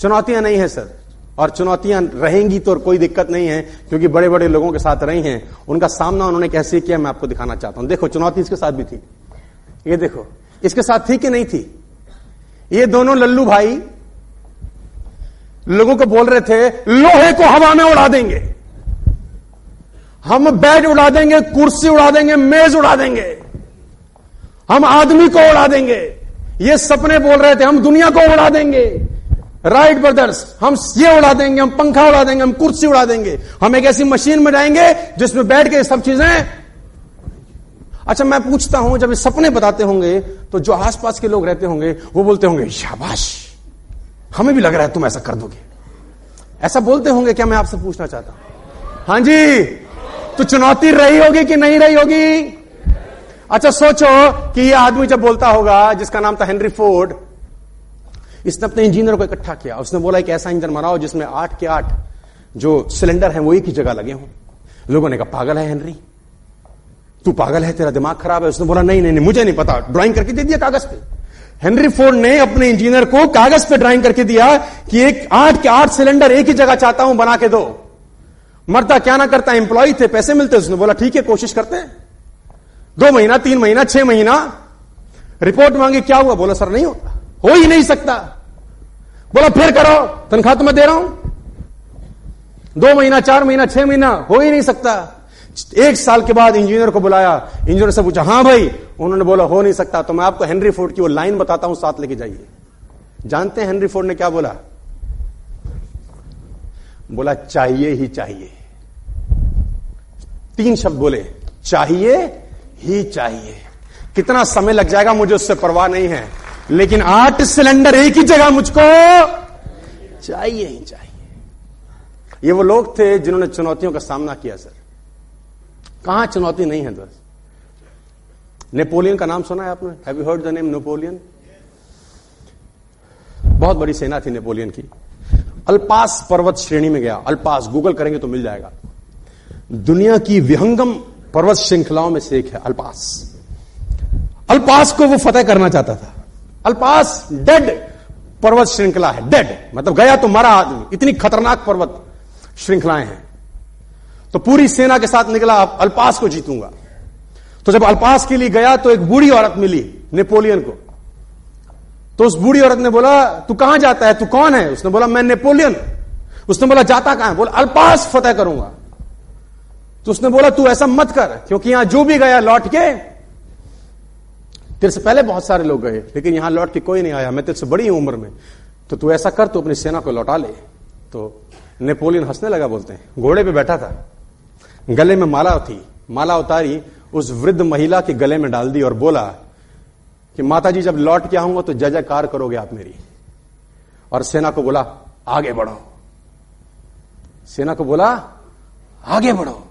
चुनौतियाँ नहीं है, सर। और चुनौतियाँ रहेंगी तो कोई दिक्कत नहीं है, क्योंकि बड़े बड़े लोगों के साथ रही हैं। उनका सामना उन्होंने कैसे किया, मैं आपको दिखाना चाहता हूँ। देखो, चुनौती इसके साथ भी थी। ये देखो, इसके साथ थी कि नहीं थी? ये दोनों लल्लू भाई लोगों को बोल रहे थे, लोहे को हवा में उड़ा देंगे। हम बेड उड़ा देंगे, कुर्सी उड़ा देंगे, मेज उड़ा देंगे। हम आदमी को उड़ा देंगे। ये सपने बोल रहे थे, हम दुनिया को उड़ा देंगे। राइट ब्रदर्स हम ये उड़ा देंगे, हम पंखा उड़ा देंगे, हम कुर्सी उड़ा देंगे। हम एक ऐसी मशीन में जाएँगे जिसमें बैठ के सब चीज़ें अच्छा मैं पूछता हूँ, जब ये सपने बताते होंगे तो जो आसपास के लोग रहते होंगे, वो बोलते होंगे, शाबाश। हमें भी लग रहा है तुम ऐसा कर दोगे। ऐसा बोलते होंगे क्या मैं आपसे पूछना चाहता हूँ? हाँ जी। तो चुनौती रही होगी कि नहीं रही होगी? अच्छा सोचो कि ये आदमी जब बोलता होगा, जिसका नाम था हेनरी फोर्ड इसने अपने इंजीनियर को इकट्ठा किया। उसने बोला, एक ऐसा इंजन बनाओ जिसमें आठ के आठ जो सिलेंडर है, वो एक ही जगह लगे हों। लोगों ने कहा, पागल है हेनरी। तू पागल है, तेरा दिमाग खराब है। उसने बोला, नहीं नहीं मुझे नहीं पता। ड्राइंग करके दे दिया कागज़ पे। हेनरी फोर्ड ने अपने इंजीनियर को कागज़ पे ड्राइंग करके दिया कि एक आठ के आठ सिलेंडर एक ही जगह चाहता हूँ, बना के दो। मरता क्या ना करता एम्प्लॉय थे, पैसे मिलते। उसने बोला, ठीक है, कोशिश करते हैं। दो महीना, तीन महीना, छह महीना। रिपोर्ट मांगी, क्या हुआ? बोला, सर, नहीं होता। हो ही नहीं सकता। बोला, फिर करो, तनख्वाह तो मैं दे रहा हूँ। दो महीना, चार महीना, छह महीना, हो ही नहीं सकता। एक साल के बाद इंजीनियर को बुलाया। इंजीनियर से पूछा, हाँ भाई। उन्होंने बोला, हो नहीं सकता तो मैं आपको हेनरी फोर्ड की वो लाइन बताता हूँ, साथ लेके जाइए। जानते हैं हेनरी फोर्ड ने क्या बोला? बोला, चाहिए ही चाहिए। तीन शब्द बोले, चाहिए ही चाहिए। कितना समय लग जाएगा, मुझे उससे परवाह नहीं है। लेकिन आठ सिलेंडर एक ही जगह मुझको चाहिए ही चाहिए। ये वो लोग थे जिन्होंने चुनौतियों का सामना किया, सर। कहाँ चुनौती नहीं है दोस्त नेपोलियन का नाम सुना है आपने? Have you heard the name Napoleon बहुत बड़ी सेना थी नेपोलियन की। अल्पास पर्वत श्रेणी में गया। अल्पास, गूगल करेंगे तो मिल जाएगा। दुनिया की विहंगम पर्वत श्रृंखलाओं में से एक है अल्पास। अल्पास को वो फतेह करना चाहता था। अल्पास डेड पर्वत श्रृंखला है डेड मतलब गया तो मरा आदमी। इतनी खतरनाक पर्वत श्रृंखलाएँ हैं। तो पूरी सेना के साथ निकला अल्पास को जीतूँगा। तो जब अल्पास के लिए गया तो एक बूढ़ी औरत मिली, नेपोलियन को। तो उस बूढ़ी औरत ने बोला, तू कहाँ जाता है? तू कौन है? उसने बोला, मैं नेपोलियन उसने बोला, जाता कहाँ बोला, अल्पास फतेह करूँगा। तो उसने बोला, तू ऐसा मत कर, क्योंकि यहाँ जो भी गया, लौट के तेरे से पहले बहुत सारे लोग गए, लेकिन यहाँ लौट के कोई नहीं आया। मैं तेरे से बड़ी उम्र में। तो तू ऐसा कर, तू अपनी सेना को लौटा ले। तो नेपोलियन हंसने लगा बोलते हैं। घोड़े पे बैठा था। गले में माला थी। माला उतारी, उस वृद्ध महिला के गले में डाल दी और बोला कि माता जी जब लौट के आऊँगा तो जय जयकार करोगे आप मेरी। और सेना को बोला, आगे बढ़ो। सेना को बोला, आगे बढ़ो।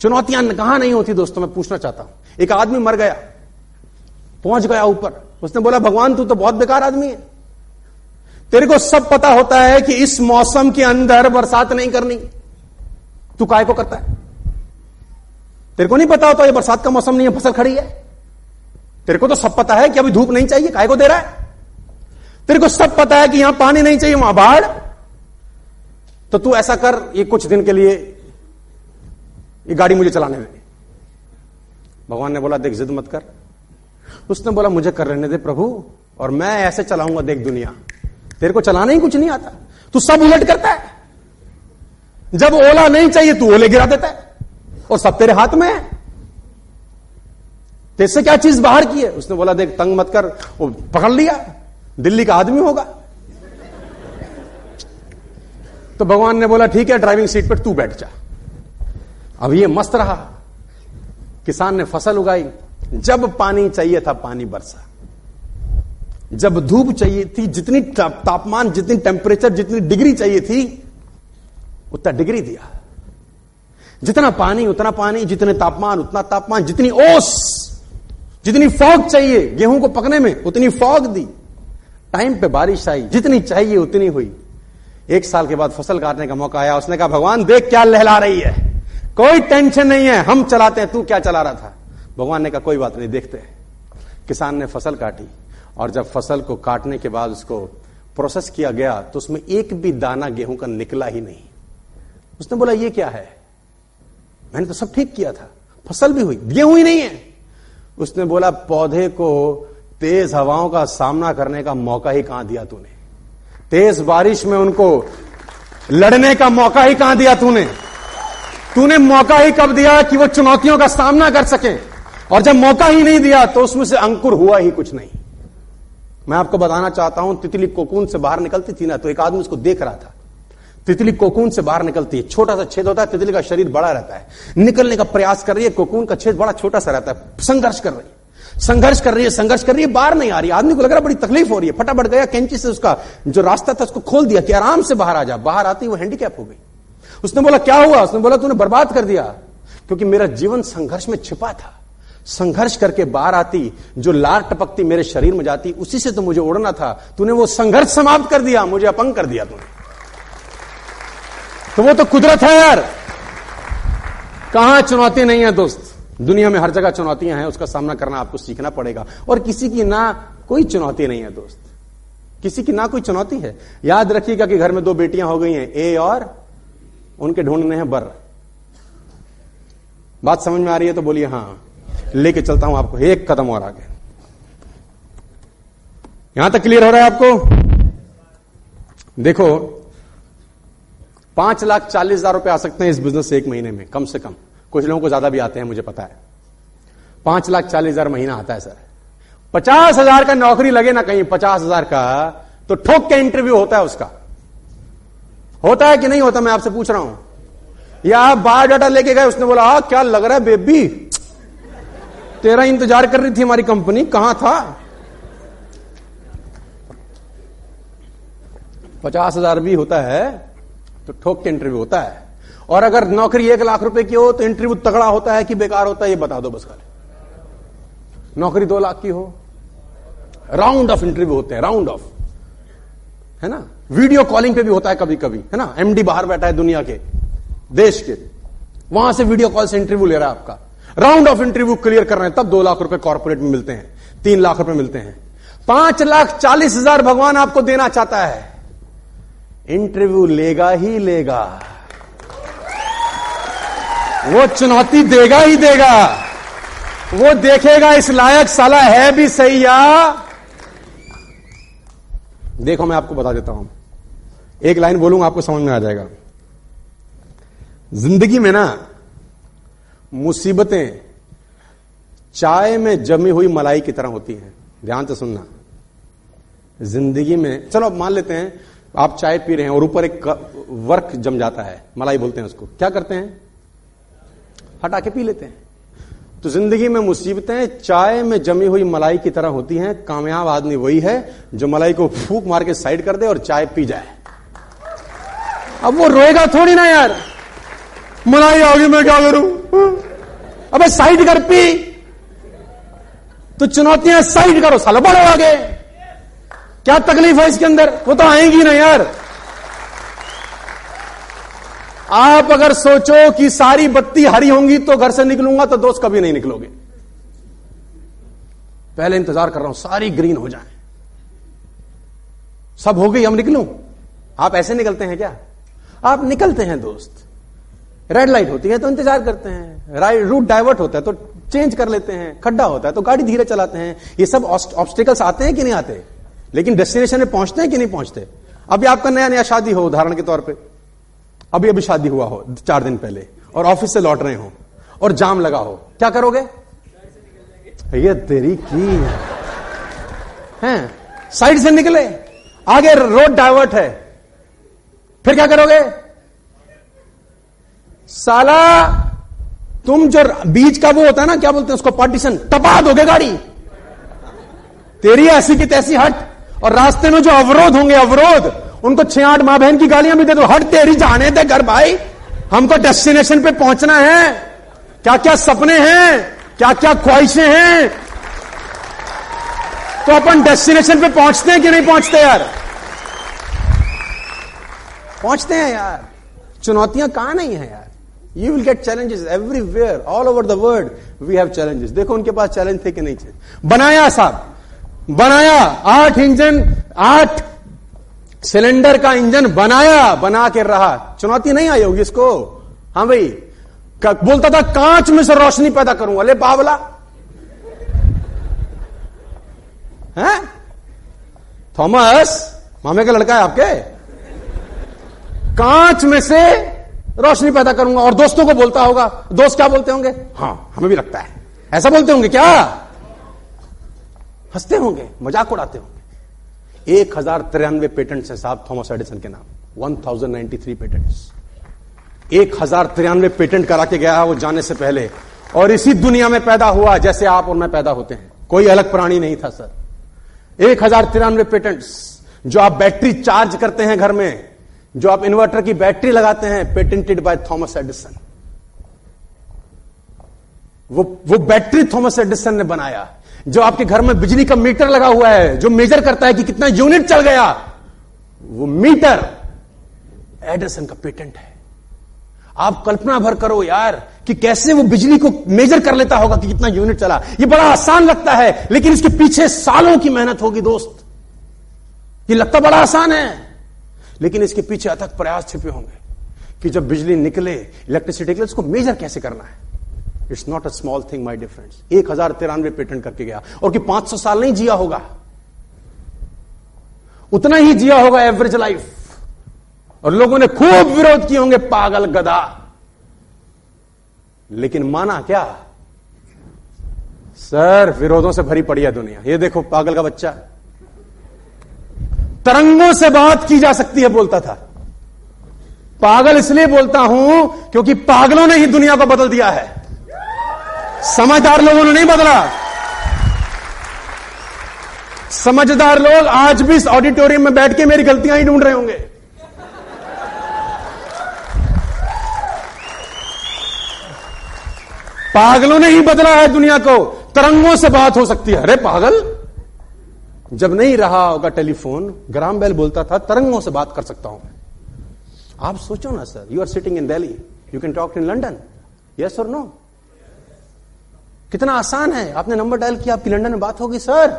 चुनौतियाँ कहाँ नहीं होती दोस्तों? मैं पूछना चाहता हूँ। एक आदमी मर गया। पहुँच गया ऊपर। उसने बोला, भगवान, तू तो बहुत बेकार आदमी है। तेरे को सब पता होता है कि इस मौसम के अंदर बरसात नहीं करनी। तू काय को करता है? तेरे को नहीं पता होता ये बरसात का मौसम नहीं है, फ़सल खड़ी है? तेरे को तो सब पता है कि अभी धूप नहीं चाहिए, काय को दे रहा है? तेरे को सब पता है कि यहाँ पानी नहीं चाहिए, वहाँ बाढ़। तो तू ऐसा कर, ये कुछ दिन के लिए ये गाड़ी मुझे चलाने दे। भगवान ने बोला, देख, जिद मत कर। उसने बोला, मुझे कर रहने दे प्रभु, और मैं ऐसे चलाऊँगा, देख दुनिया। तेरे को चलाना ही कुछ नहीं आता। तू सब उलट करता है। जब ओला नहीं चाहिए, तू ओले गिरा देता है। और सब तेरे हाथ में है। तेरे क्या चीज़ बाहर की है? उसने बोला, देख, तंग मत कर। वो पकड़ लिया। दिल्ली का आदमी होगा। तो भगवान ने बोला, ठीक है, ड्राइविंग सीट पर तू बैठ जा। अब ये मस्त रहा। किसान ने फ़सल उगाई। जब पानी चाहिए था, पानी बरसा। जब धूप चाहिए थी, जितनी तापमान, जितनी टेम्परेचर जितनी डिग्री चाहिए थी, उतना डिग्री दिया। जितना पानी, उतना पानी, जितने तापमान, उतना तापमान, जितनी ओस, जितनी फॉग चाहिए गेहूँ को पकने में, उतनी फॉग दी। टाइम पे बारिश आई, जितनी चाहिए उतनी हुई। एक साल के बाद फ़सल काटने का मौका आया, उसने कहा, भगवान, देख क्या लहला रही है। कोई टेंशन नहीं है, हम चलाते हैं, तू क्या चला रहा था? भगवान ने कहा, कोई बात नहीं, देखते हैं. किसान ने फ़सल काटी और जब फ़सल को काटने के बाद उसको प्रोसेस किया गया तो उसमें एक भी दाना गेहूँ का निकला ही नहीं। उसने बोला, ये क्या है? मैंने तो सब ठीक किया था, फ़सल भी हुई, गेहूँ ही नहीं है। उसने बोला, पौधे को तेज हवाओं का सामना करने का मौका ही कहाँ दिया तूने? तेज बारिश में उनको लड़ने का मौका ही कहाँ दिया तूने? तूने मौका ही कब दिया कि वो चुनौतियों का सामना कर सके? और जब मौका ही नहीं दिया तो उसमें से अंकुर हुआ ही कुछ नहीं। मैं आपको बताना चाहता हूँ, तितली कोकून से बाहर निकलती थी ना तो एक आदमी उसको देख रहा था। तितली कोकून से बाहर निकलती है, छोटा सा छेद होता है, तितली का शरीर बड़ा रहता है। निकलने का प्रयास कर रही है, कोकून का छेद बड़ा छोटा सा रहता है, संघर्ष कर रही है। संघर्ष कर रही है, संघर्ष कर रही है, बाहर नहीं आ रही आदमी को लग रहा है बड़ी तकलीफ़ हो रही है। फटाफट गया, कैंची से उसका जो रास्ता था, उसको खोल दिया कि आराम से बाहर आ जा। बाहर आती वो हैंडीकैप हो गई। उसने बोला, क्या हुआ? उसने बोला, तूने बर्बाद कर दिया, क्योंकि मेरा जीवन संघर्ष में छिपा था। संघर्ष करके बाहर आती, जो लार टपकती मेरे शरीर में जाती, उसी से तो मुझे उड़ना था। तूने वो संघर्ष समाप्त कर दिया, मुझे अपंग कर दिया तूने। तो वो तो कुदरत है यार। कहा चुनौती नहीं है दोस्त? दुनिया में हर जगह चुनौतियाँ हैं, उसका सामना करना आपको सीखना पड़ेगा। और किसी की ना कोई चुनौती नहीं है दोस्त। किसी की ना कोई चुनौती है। याद रखिएगा कि घर में दो बेटियाँ हो गई हैं, ए और उनके ढूँढने हैं बर। बात समझ में आ रही है तो बोलिए हाँ। लेके चलता हूँ आपको एक कदम और आगे। यहाँ तक क्लियर हो रहा है आपको? देखो पाँच लाख चालीस हज़ार रुपए आ सकते हैं इस बिज़नेस से एक महीने में कम से कम। कुछ लोगों को ज़्यादा भी आते हैं मुझे पता है। पाँच लाख चालीस हज़ार महीना आता है सर। पचास हज़ार का नौकरी लगे ना कहीं पचास हज़ार का तो ठोक के इंटरव्यू होता है उसका। होता है कि नहीं होता मैं आपसे पूछ रहा हूँ। या आप बायोडाटा लेके गए उसने बोला आ, क्या लग रहा है बेबी? तेरा इंतज़ार कर रही थी हमारी कंपनी, कहाँ था? पचास हज़ार भी होता है तो ठोक के इंटरव्यू होता है। और अगर नौकरी एक लाख रुपए की हो तो इंटरव्यू तगड़ा होता है कि बेकार होता है, ये बता दो बस खाली। नौकरी दो लाख की हो। राउंड ऑफ़ इंटरव्यू होते हैं राउंड ऑफ़ है ना? वीडियो कॉलिंग पे भी होता है कभी कभी है ना? एमडी बाहर बैठा है दुनिया के, देश के। वहाँ से वीडियो कॉल से इंटरव्यू ले रहा है आपका। राउंड ऑफ़ इंटरव्यू क्लियर कर रहे हैं, तब दो लाख रुपए कॉर्पोरेट में मिलते हैं, तीन लाख रुपए मिलते हैं। पाँच लाख चालीस हज़ार भगवान आपको देना चाहता है। इंटरव्यू लेगा ही लेगा। वो चुनौती देगा ही देगा। वो देखेगा इस लायक साला है भी सही या। देखो, मैं आपको बता देता हूँ। एक लाइन बोलूँगा, आपको समझ में आ जाएगा। ज़िंदगी में ना मुसीबतें चाय में जमी हुई मलाई की तरह होती हैं। ध्यान से सुनना। ज़िंदगी में, चलो मान लेते हैं, आप चाय पी रहे हैं और ऊपर एक वर्क जम जाता है, मलाई बोलते हैं उसको। क्या करते हैं? हटा के पी लेते हैं। तो ज़िंदगी में मुसीबतें चाय में जमी हुई मलाई की तरह होती हैं, कामयाब आदमी वही है जो मलाई को फूक मार के साइड कर दे और चाय पी जाए। अब वो रोएगा थोड़ी ना यार। मलाई आ गई मैं क्या करूँ? अबे साइड कर पी। तो चुनौतियाँ साइड करो, सालो बढ़ो आगे। क्या तकलीफ़ है इसके अंदर? वो तो आएँगी ना यार। आप अगर सोचो कि सारी बत्ती हरी होंगी तो घर से निकलूँगा तो दोस्त कभी नहीं निकलोगे। पहले इंतज़ार कर रहा हूँ, सारी ग्रीन हो जाए। सब हो गई, हम निकलूं। आप ऐसे निकलते हैं क्या? आप निकलते हैं दोस्त। रेड लाइट होती है तो इंतज़ार करते हैं। राइट रूट डाइवर्ट होता है तो चेंज कर लेते हैं। खड्डा होता है तो गाड़ी धीरे चलाते हैं। ये सब ऑब्स्टिकल्स आते हैं कि नहीं आते? लेकिन डेस्टिनेशन में पहुँचते हैं कि नहीं पहुँचते? अभी आपका नया नया शादी हो उदाहरण के तौर पर अभी अभी शादी हुआ हो, चार दिन पहले। और ऑफ़िस से लौट रहे हो। और जाम लगा हो। क्या करोगे? ये तेरी की? है? साइड से निकले। आगे रोड डाइवर्ट है। फिर क्या करोगे? साला, तुम जो बीच का वो होता है ना, क्या बोलते हैं उसको पार्टीशन तपा दोगे गाड़ी। तेरी ऐसी की तैसी हट। और रास्ते में जो अवरोध होंगे, अवरोध, उनको छह आठ माँ बहन की गालियाँ भी दे दो। हट, तेरी जाने दे घर, भाई। हमको डेस्टिनेशन पे पहुँचना है। क्या क्या सपने हैं क्या क्या ख्वाहिशें हैं। तो अपन डेस्टिनेशन पे पहुँचते हैं कि नहीं पहुँचते यार? पहुँचते हैं यार। चुनौतियाँ कहाँ नहीं है यार? You will get challenges everywhere all over the world we have challenges देखो उनके पास चैलेंज थे कि नहीं थे। बनाया साहब। बनाया। आठ इंजन आठ सिलेंडर का इंजन बनाया, बना के रहा। चुनौती नहीं आई होगी इसको। हाँ भाई। बोलता था, कांच में से रोशनी पैदा करूँगा। ले बावला। है? थॉमस, मामे का लड़का है आपके? कांच में से रोशनी पैदा करूँगा और दोस्तों को बोलता होगा, दोस्त क्या बोलते होंगे? हाँ हमें भी लगता है। ऐसा बोलते होंगे क्या? हँसते होंगे, मज़ाक उड़ाते होंगे। एक हज़ार तिरानवे पेटेंट्स हैं साहब, थॉमस एडिसन के नाम। One thousand ninety three patents. एक हज़ार तिरानवे पेटेंट करा के गया है वो जाने से पहले। और इसी दुनिया में पैदा हुआ जैसे आप और मैं पैदा होते हैं। कोई अलग प्राणी नहीं था, सर। एक हज़ार तिरानवे पेटेंट्स जो आप बैटरी चार्ज करते हैं घर में जो आप इन्वर्टर की बैटरी लगाते हैं पेटेंटेड बाय थॉमस एडिसन वो वो बैटरी थॉमस एडिसन ने बनाया। जो आपके घर में बिजली का मीटर लगा हुआ है, जो मेजर करता है कि कितना यूनिट चल गया, वो मीटर एडिसन का पेटेंट है। आप कल्पना भर करो यार, कि कैसे वो बिजली को मेजर कर लेता होगा कि कितना यूनिट चला। ये बड़ा आसान लगता है, लेकिन इसके पीछे सालों की मेहनत होगी, दोस्त। ये लगता बड़ा आसान है। लेकिन इसके पीछे अथक प्रयास छिपे होंगे कि जब बिजली निकले इलेक्ट्रिसिटी निकले, उसको मेजर कैसे करना है? It's not a small thing my difference एक हज़ार तिरानवे पेटेंट करके गया और कि पाँच सौ साल नहीं जिया होगा। उतना ही जिया होगा एवरेज लाइफ और लोगों ने खूब विरोध किए होंगे, पागल गदा लेकिन माना क्या? सर, विरोधों से भरी पड़ी है दुनिया। ये देखो, पागल का बच्चा। तरंगों से बात की जा सकती है बोलता था। पागल इसलिए बोलता हूँ क्योंकि पागलों ने ही दुनिया को बदल दिया है। समझदार लोगों ने नहीं बदला। समझदार लोग आज भी इस ऑडिटोरियम में बैठ के मेरी गलतियाँ ही ढूंढ रहे होंगे। पागलों ने ही बदला है दुनिया को। तरंगों से बात हो सकती है। अरे पागल जब नहीं रहा होगा टेलीफोन, ग्राम बेल बोलता था, तरंगों से बात कर सकता हूँ। आप सोचो ना, sir you are sitting in Delhi you can talk in London yes और नो कितना आसान है, आपने नंबर डायल किया, आपकी लंडन में बात होगी, सर।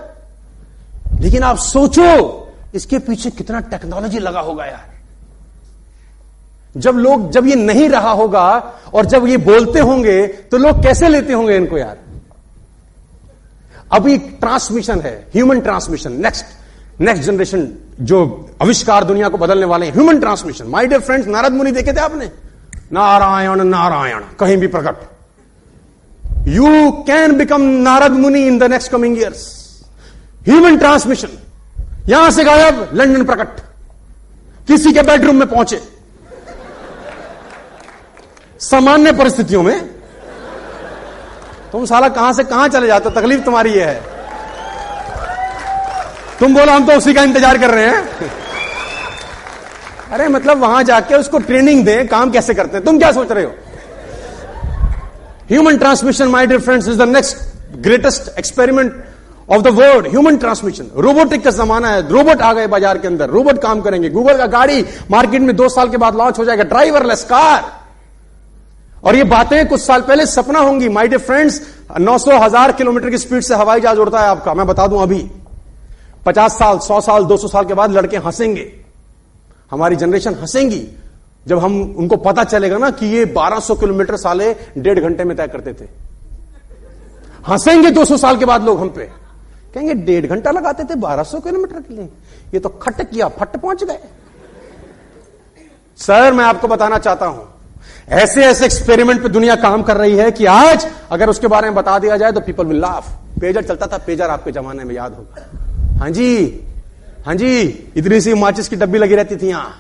लेकिन आप सोचो, इसके पीछे कितना टेक्नोलॉजी लगा होगा यार। जब लोग, जब ये नहीं रहा होगा, और जब ये बोलते होंगे तो लोग कैसे लेते होंगे इनको यार? अभी ट्रांसमिशन है human transmission next next generation जो आविष्कार दुनिया को बदलने वाले हैं human transmission my dear friends Narad Muni देखे थे आपने? नारायण नारायण, कहीं भी प्रकट। You can become Narad Muni in the next coming years human transmission यहाँ से गायब, लंदन प्रकट। किसी के बेडरूम में पहुँचे। सामान्य परिस्थितियों में तुम साला कहाँ से कहाँ चले जाते हो? तकलीफ़ तुम्हारी है। तुम बोलो, हम तो उसी का इंतज़ार कर रहे हैं। अरे मतलब वहाँ जाके उसको ट्रेनिंग दें, काम कैसे करते हैं? तुम क्या सोच रहे हो? Human transmission my dear friends is the next greatest experiment of the world human transmission robotic का जमाना है रोबोट आ गए बाज़ार के अंदर रोबोट काम करेंगे। गूगल का गाड़ी मार्केट में दो साल के बाद लॉन्च हो जाएगा ड्राइवरलेस कार और ये बातें कुछ साल पहले सपना होंगी माय डियर फ्रेंड्स 900 हज़ार किलोमीटर की स्पीड से हवाई जहाज़ उड़ता है आपका, मैं बता दूँ अभी। 50 साल 100 साल 200 साल के बाद लड़के हंसेंगे। हमारी जनरेशन हंसेंगी, जब हम, उनको पता चलेगा ना कि ये 1200 किलोमीटर साले डेढ़ घंटे में तय करते थे। हंसेंगे 200 साल के बाद लोग हम पे। कहेंगे, डेढ़ घंटा लगाते थे 1200 किलोमीटर के लिए। ये तो खट किया फट पहुँच गए। सर, मैं आपको बताना चाहता हूँ ऐसे ऐसे एक्सपेरिमेंट पे दुनिया काम कर रही है कि आज अगर उसके बारे में बता दिया जाए तो पीपल विल लाफ पेजर चलता था, पेजर आपके जमाने में याद होगा। हाँ जी हाँ जी, इतनी सी माचिस की डब्बी लगी रहती थी यहाँ।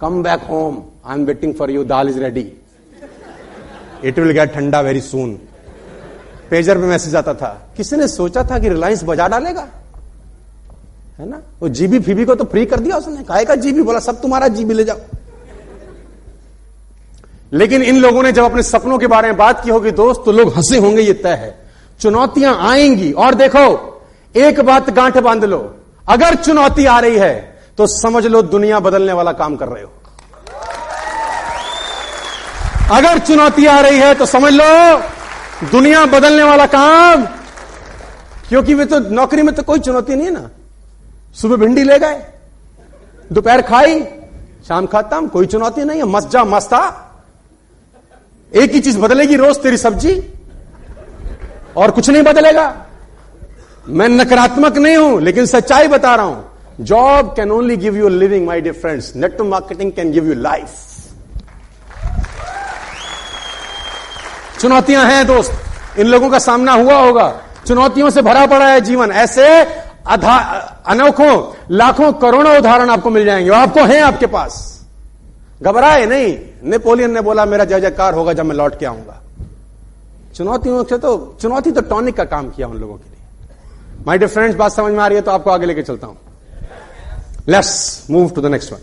Come back home I am waiting for you dal is ready it will get ठंडा वेरी सून पेजर में मैसेज आता था किसी ने सोचा था कि रिलायंस बजा डालेगा? है ना? वो जीबी फीबी को तो फ्री कर दिया उसने। कहा जीबी बोला, सब तुम्हारा जीबी ले जाओ। लेकिन इन लोगों ने जब अपने सपनों के बारे में बात की होगी, दोस्त तो लोग हंसे होंगे, ये तय है। चुनौतियाँ आएँगी, और देखो, एक बात गांठ बाँध लो। अगर चुनौती आ रही है तो समझ लो दुनिया बदलने वाला काम कर रहे हो। अगर चुनौती आ रही है तो समझ लो, दुनिया बदलने वाला काम। क्योंकि वे तो नौकरी में तो कोई चुनौती नहीं है ना। सुबह भिंडी ले गए, दोपहर खाई, शाम खाता हम कोई चुनौती नहीं है, मस्त जा, मस्ता एक ही चीज़ बदलेगी रोज तेरी सब्ज़ी, और कुछ नहीं बदलेगा। मैं नकारात्मक नहीं हूँ, लेकिन सच्चाई बता रहा हूँ। Job can only give you living my dear friends network marketing can give you life चुनौतियाँ हैं दोस्त। इन लोगों का सामना हुआ होगा। चुनौतियों से भरा पड़ा है जीवन। ऐसे अनोखों, लाखों करोड़ों उदाहरण आपको मिल जाएँगे। आपको हैं आपके पास। घबराए नहीं। नेपोलियन ने बोला, मेरा जय जयकार होगा जब मैं लौट के आऊँगा। चुनौतियों से तो चुनौती तो टॉनिक का काम किया उन लोगों के लिए। माई डिफ्रेंड्स फ्रेंड्स बात समझ में आ रही है तो आपको आगे लेके चलता हूँ। Let's move to the next one